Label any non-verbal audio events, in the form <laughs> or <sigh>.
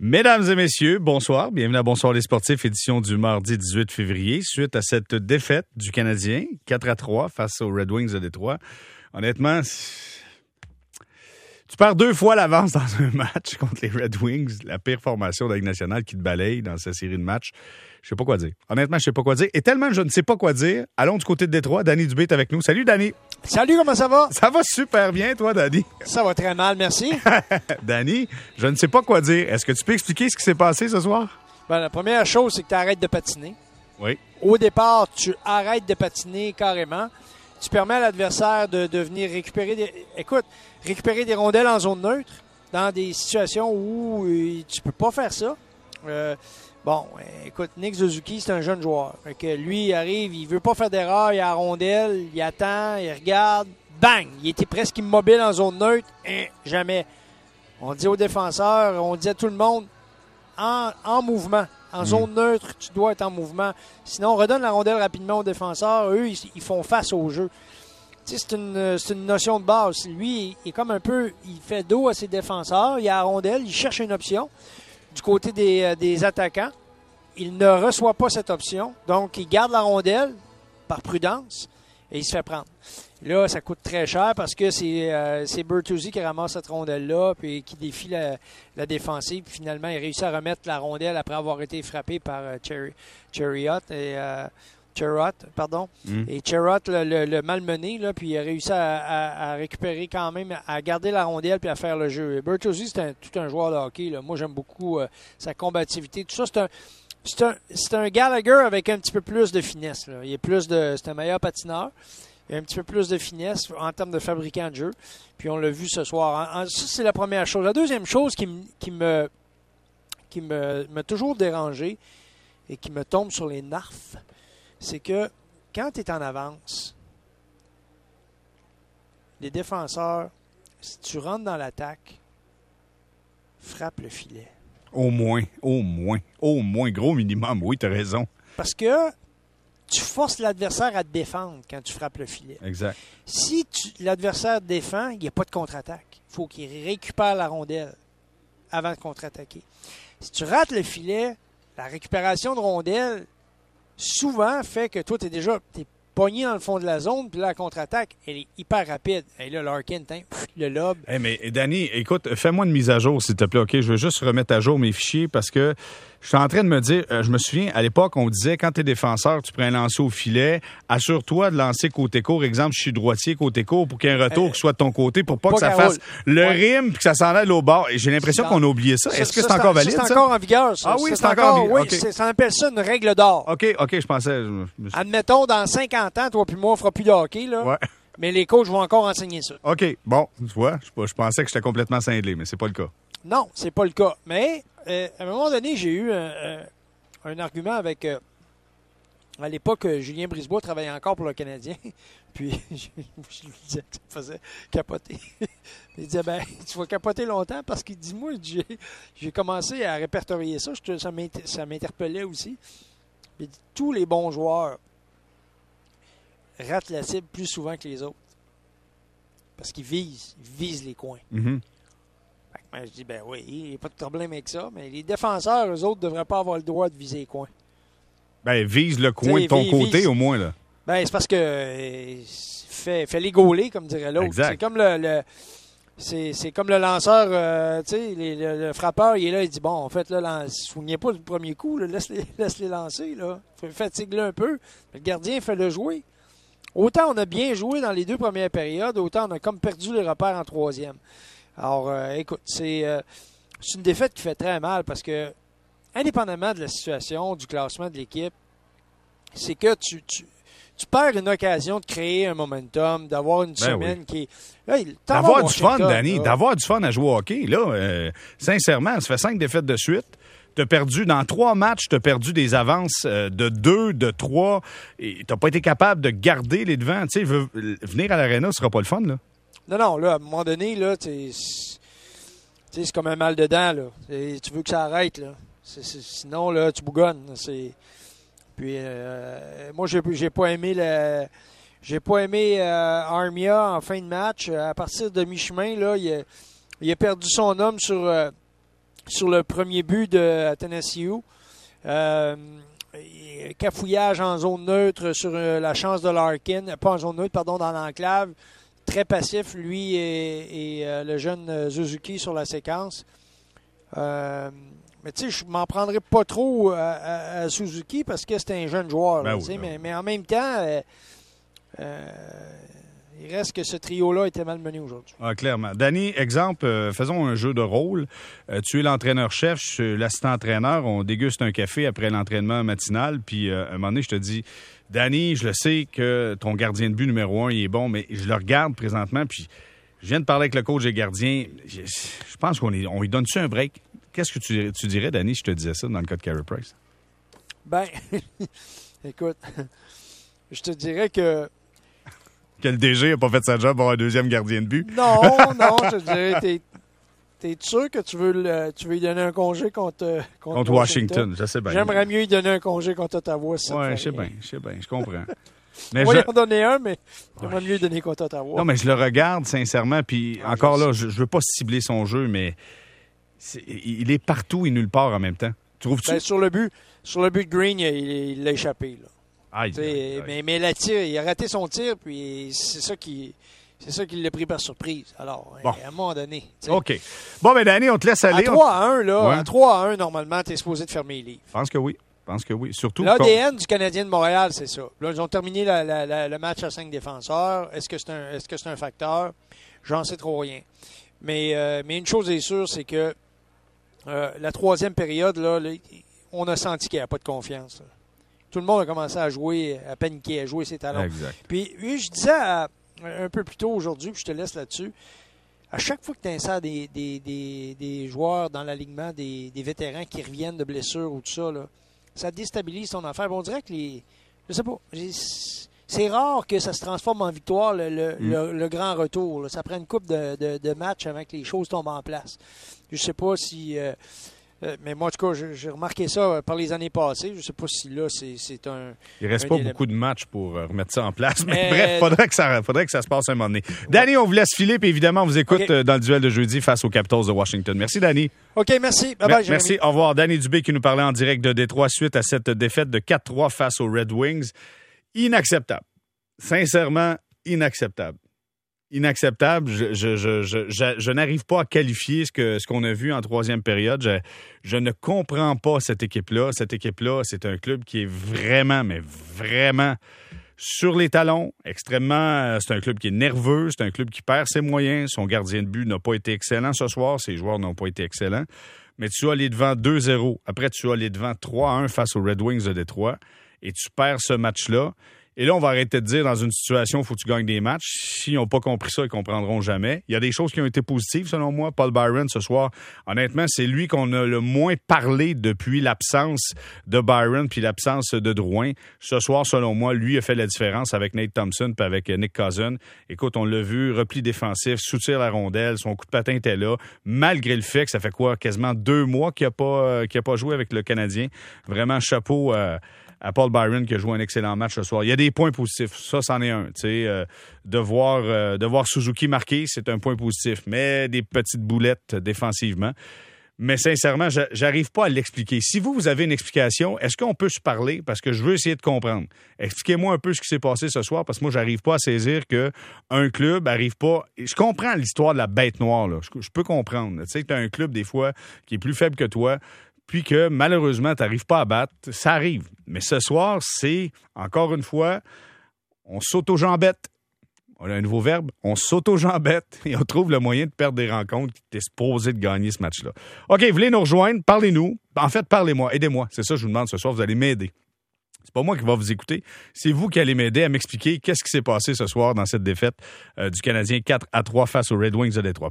Mesdames et messieurs, bonsoir. Bienvenue à Bonsoir les sportifs, édition du mardi 18 février. Suite à cette défaite du Canadien, 4 à 3 face aux Red Wings de Détroit. Honnêtement, tu perds deux fois l'avance dans un match <laughs> contre les Red Wings, la pire formation de Ligue nationale qui te balaye dans sa série de matchs. Je sais pas quoi dire. Honnêtement, je sais pas quoi dire. Et tellement je ne sais pas quoi dire, allons du côté de Détroit. Danny Dubé est avec nous. Salut, Danny. Salut, comment ça va? Ça va super bien, toi, Danny. Ça va très mal, merci. <laughs> Danny, je ne sais pas quoi dire. Est-ce que tu peux expliquer ce qui s'est passé ce soir? Ben, la première chose, c'est que tu arrêtes de patiner. Oui. Au départ, tu arrêtes de patiner carrément. Tu permets à l'adversaire de, de venir récupérer des. Écoute, récupérer des rondelles en zone neutre dans des situations où euh, tu peux pas faire ça. Euh, bon, écoute, Nick Suzuki, c'est un jeune joueur. Fait que lui, il arrive, il veut pas faire d'erreur, il a la rondelle, il attend, il regarde, bang! Il était presque immobile en zone neutre. Hein, jamais. On dit aux défenseurs, on dit à tout le monde, en, en mouvement. En zone neutre, tu dois être en mouvement. Sinon, on redonne la rondelle rapidement aux défenseurs. Eux, ils, ils font face au jeu. Tu sais, c'est une, c'est une notion de base. Lui, il est comme un peu, il fait dos à ses défenseurs. Il a la rondelle, il cherche une option. Du côté des, euh, des attaquants, il ne reçoit pas cette option. Donc, il garde la rondelle par prudence et il se fait prendre. Là, ça coûte très cher parce que c'est euh, c'est Bertuzzi qui ramasse cette rondelle-là puis qui défie la, la défensive. Puis finalement, il réussit à remettre la rondelle après avoir été frappé par euh, Cherry, Chariot et euh, pardon. Et Cherrot le, malmené, là, puis il a réussi à, à- à récupérer quand même, à garder la rondelle puis à faire le jeu. Et Bertuzzi, c'est tout un joueur de hockey. Là. Moi, j'aime beaucoup euh, sa combativité. Tout ça, c'est un, c'est un, un Gallagher avec un petit peu plus de finesse. Là. Il est plus de, c'est un meilleur patineur. Il a un petit peu plus de finesse en termes de fabricant de jeu. Puis on l'a vu ce soir. Ça, c'est la première chose. La deuxième chose qui, me- qui me qui me m'a toujours dérangé et qui me tombe sur les narfs, c'est que quand tu es en avance, les défenseurs, si tu rentres dans l'attaque, frappe le filet. Au moins, au moins, au moins, gros minimum. Oui, t'as raison. Parce que tu forces l'adversaire à te défendre quand tu frappes le filet. Exact. Si tu- l'adversaire défend, il n'y a pas de contre-attaque. Il faut qu'il récupère la rondelle avant de contre-attaquer. Si tu rates le filet, la récupération de rondelle souvent fait que toi, tu es déjà pogné dans le fond de la zone, puis là, la contre-attaque, elle est hyper rapide. Et là, Larkin, pff, le lobe. Eh mais Danny, écoute, fais-moi une mise à jour, s'il te plaît, OK? Je veux juste remettre à jour mes fichiers parce que je suis en train de me dire, euh, je me souviens, à l'époque, on disait, quand tu es défenseur, tu prends un lancer au filet, assure-toi de lancer côté court. Exemple, je suis droitier côté court pour qu'il y ait un retour qui soit de ton côté pour pas, pas que ça fasse roule. le Ouais. rime puis que ça s'en aille au bord. Et j'ai l'impression qu'on a oublié ça. Est-ce que c'est encore valide, C'est encore en vigueur, ça. Ah oui, c'est encore en vigueur. Oui, OK. c'est- ça appelle ça une règle d'or. OK, OK, je pensais... je Admettons, dans 50 ans, toi puis moi, on fera plus de hockey, là. Ouais. Mais les coachs vont encore enseigner ça. OK, bon, tu vois, je, je pensais que j'étais complètement cinglé, mais c'est pas le cas. Non, c'est pas le cas. Mais euh, à un moment donné, j'ai eu un, euh, un argument avec. euh, à l'époque, Julien Brisebois travaillait encore pour le Canadien. <laughs> Puis <laughs> je, je lui disais que ça me faisait capoter. <laughs> il disait ben, tu vas capoter longtemps parce qu'il dit moi, j'ai, commencé à répertorier ça. Je ça m'interpellait aussi. Il dit tous les bons joueurs ratent la cible plus souvent que les autres. Parce qu'ils visent, ils visent les coins. Ben, je dis, ben oui, il n'y a pas de problème avec ça, mais les défenseurs, eux autres, ne devraient pas avoir le droit de viser les coins. Ben, vise le coin de ton vise- côté, vise. au moins, là. Ben, c'est parce que euh, fait, fait les gauler, comme dirait l'autre. C'est comme le, le- c'est, comme le lanceur, euh, tu sais, les- le, le frappeur, il est là, il dit, bon, en fait, là, lance, soignez pas le premier coup, là, laisse-les, <laughs> laisse-les lancer, là. Fatigue-le un peu. Le gardien fait le jouer. Autant on a bien joué dans les deux premières périodes, autant on a comme perdu les repères en troisième. Alors, euh, écoute, c'est, euh, c'est une défaite qui fait très mal parce que, indépendamment de la situation, du classement de l'équipe, c'est que tu, tu, tu perds une occasion de créer un momentum, d'avoir une semaine qui est. D'avoir du fun, Danny, d'avoir du fun à jouer au hockey, là, euh, sincèrement, ça fait cinq défaites de suite. T'as perdu dans trois matchs, t'as perdu des avances euh, de deux, de trois, et t'as pas été capable de garder les devants. Tu sais, ve- venir à l'aréna, ce sera pas le fun, là. Non, non, là, à un moment donné, là, c'est comme un mal de dents, là. Et tu veux que ça arrête, là. Sinon, là, tu bougonnes. C'est... Puis, euh, moi, j'ai, j'ai pas aimé le... J'ai pas aimé euh, Armia en fin de match. À partir de mi-chemin, là, il a, il a perdu son homme sur, euh, sur le premier but de Tennessee. Euh, cafouillage en zone neutre sur euh, la chance de Larkin, pas en zone neutre, pardon, dans l'enclave. Très passif, lui et, euh, le jeune Suzuki sur la séquence. mais tu sais, je m'en prendrais pas trop à, Suzuki parce que c'est un jeune joueur. Ben ben mais, mais, en même temps, il reste que ce trio-là était malmené aujourd'hui. Ah, clairement. Danny, exemple, euh, faisons un jeu de rôle. Euh, tu es l'entraîneur-chef, je suis l'assistant-entraîneur. On déguste un café après l'entraînement matinal. Puis, euh, à un moment donné, je te dis, Danny, je le sais que ton gardien de but numéro un, il est bon, mais je le regarde présentement. Puis, je viens de parler avec le coach des gardiens. Je, pense qu'on on lui donne-tu un break? Qu'est-ce que tu, tu dirais, Danny, si je te disais ça dans le cas de Carey Price? Ben, <laughs> écoute, <laughs> je te dirais que que le DG n'a pas fait sa job pour un deuxième gardien de but. Non, <laughs> non, je dirais, t'es, t'es sûr que tu veux, tu veux lui donner un congé contre, contre, Washington? Je sais bien. J'aimerais mieux lui donner un congé contre Ottawa. Oui, je sais bien, je sais bien, je comprends. <laughs> Mais On va lui en donner un, mais j'aimerais mieux lui donner contre Ottawa. Non, mais je le regarde sincèrement, puis encore là, je, ne veux pas cibler son jeu, mais il est partout et nulle part en même temps. Trouves-tu? Ben, sur le but, sur le but de Green, il l'a échappé. Là. Mais, mais la il a raté son tir, puis c'est ça qui. C'est ça qui l'a pris par surprise. Alors, à un moment donné. OK. Bon, mais Danny, on te laisse aller. À 3 à 1, là, à 3 à 1, normalement, tu es supposé de fermer les livres. Je pense que oui. Je pense que oui. Surtout. L'ADN du Canadien de Montréal, c'est ça. Là, ils ont terminé le match à 5 défenseurs. Est-ce que c'est un, est -ce un facteur? J'en sais trop rien. Mais, euh, mais une chose est sûre, c'est que euh, la troisième période, là, on a senti qu'il n'y avait pas de confiance. Tout le monde a commencé à jouer, à paniquer, à jouer ses talents. Exact. Puis, je disais un peu plus tôt aujourd'hui, puis je te laisse là-dessus. À chaque fois que tu insères des, des, des, joueurs dans l'alignement, des, vétérans qui reviennent de blessures ou tout ça, là, ça déstabilise ton affaire. on dirait que les. Je sais pas. C'est rare que ça se transforme en victoire, le, mm. grand retour. Ça prend une coupe de, de, matchs avant que les choses tombent en place. Je sais pas si. Euh, mais moi, en tout cas, j'ai remarqué ça euh, par les années passées. Je ne sais pas si là, c'est un. Il reste pas beaucoup de matchs pour euh, remettre ça en place. Mais, bref, il faudrait, que ça, faudrait que ça se passe un moment donné. Danny, on vous laisse filer. Puis évidemment, on vous écoute dans le duel de jeudi face aux Capitals de Washington. Merci, Danny. OK, merci. Bye bye, merci. Au revoir. Danny Dubé qui nous parlait en direct de Détroit suite à cette défaite de 4-3 face aux Red Wings. Inacceptable. Sincèrement, inacceptable inacceptable. Je, n'arrive pas à qualifier ce qu'on a vu en troisième période. Je, ne comprends pas cette équipe-là. Cette équipe-là, c'est un club qui est vraiment, mais vraiment sur les talons, extrêmement. C'est un club qui est nerveux, c'est un club qui perd ses moyens. Son gardien de but n'a pas été excellent ce soir. Ses joueurs n'ont pas été excellents. Mais tu as allé devant 2-0. Après, tu as allé devant 3-1 face aux Red Wings de Détroit. Et tu perds ce match-là. Et là, on va arrêter de dire dans une situation où faut que tu gagnes des matchs. S'ils n'ont pas compris ça, ils comprendront jamais. Il y a des choses qui ont été positives, selon moi. Paul Byron, ce soir, honnêtement, c'est lui qu'on a le moins parlé depuis l'absence de Byron puis l'absence de Drouin. Ce soir, selon moi, lui a fait la différence avec Nate Thompson puis avec Nick Cousin. Écoute, on l'a vu, repli défensif, soutire la rondelle, son coup de patin était là, malgré le fait que ça fait quoi, quasiment deux mois qu'il n'a pas, euh, a pas joué avec le Canadien. Vraiment, chapeau. Euh, à Paul Byron qui a joué un excellent match ce soir. Il y a des points positifs. Ça, c'en est un. Euh, de, voir, euh, de voir Suzuki marquer, c'est un point positif. Mais des petites boulettes défensivement. Mais sincèrement, j'arrive pas à l'expliquer. Si vous, vous avez une explication, est-ce qu'on peut se parler? Parce que je veux essayer de comprendre. Expliquez-moi un peu ce qui s'est passé ce soir, parce que moi, j'arrive pas à saisir que un club arrive pas. Je comprends l'histoire de la bête noire. Je, peux comprendre. Tu sais, tu as un club, des fois, qui est plus faible que toi puis que malheureusement, tu n'arrives pas à battre, ça arrive. Mais ce soir, c'est, encore une fois, on s'auto-jambette. On a un nouveau verbe, on s'auto-jambette <laughs> et on trouve le moyen de perdre des rencontres qui étaient supposé de gagner ce match-là. OK, voulez nous rejoindre, parlez-nous. En fait, parlez-moi, aidez-moi. C'est ça que je vous demande ce soir, vous allez m'aider. C'est pas moi qui va vous écouter, c'est vous qui allez m'aider à m'expliquer qu'est-ce qui s'est passé ce soir dans cette défaite euh, du Canadien 4 à 3 face aux Red Wings de Détroit.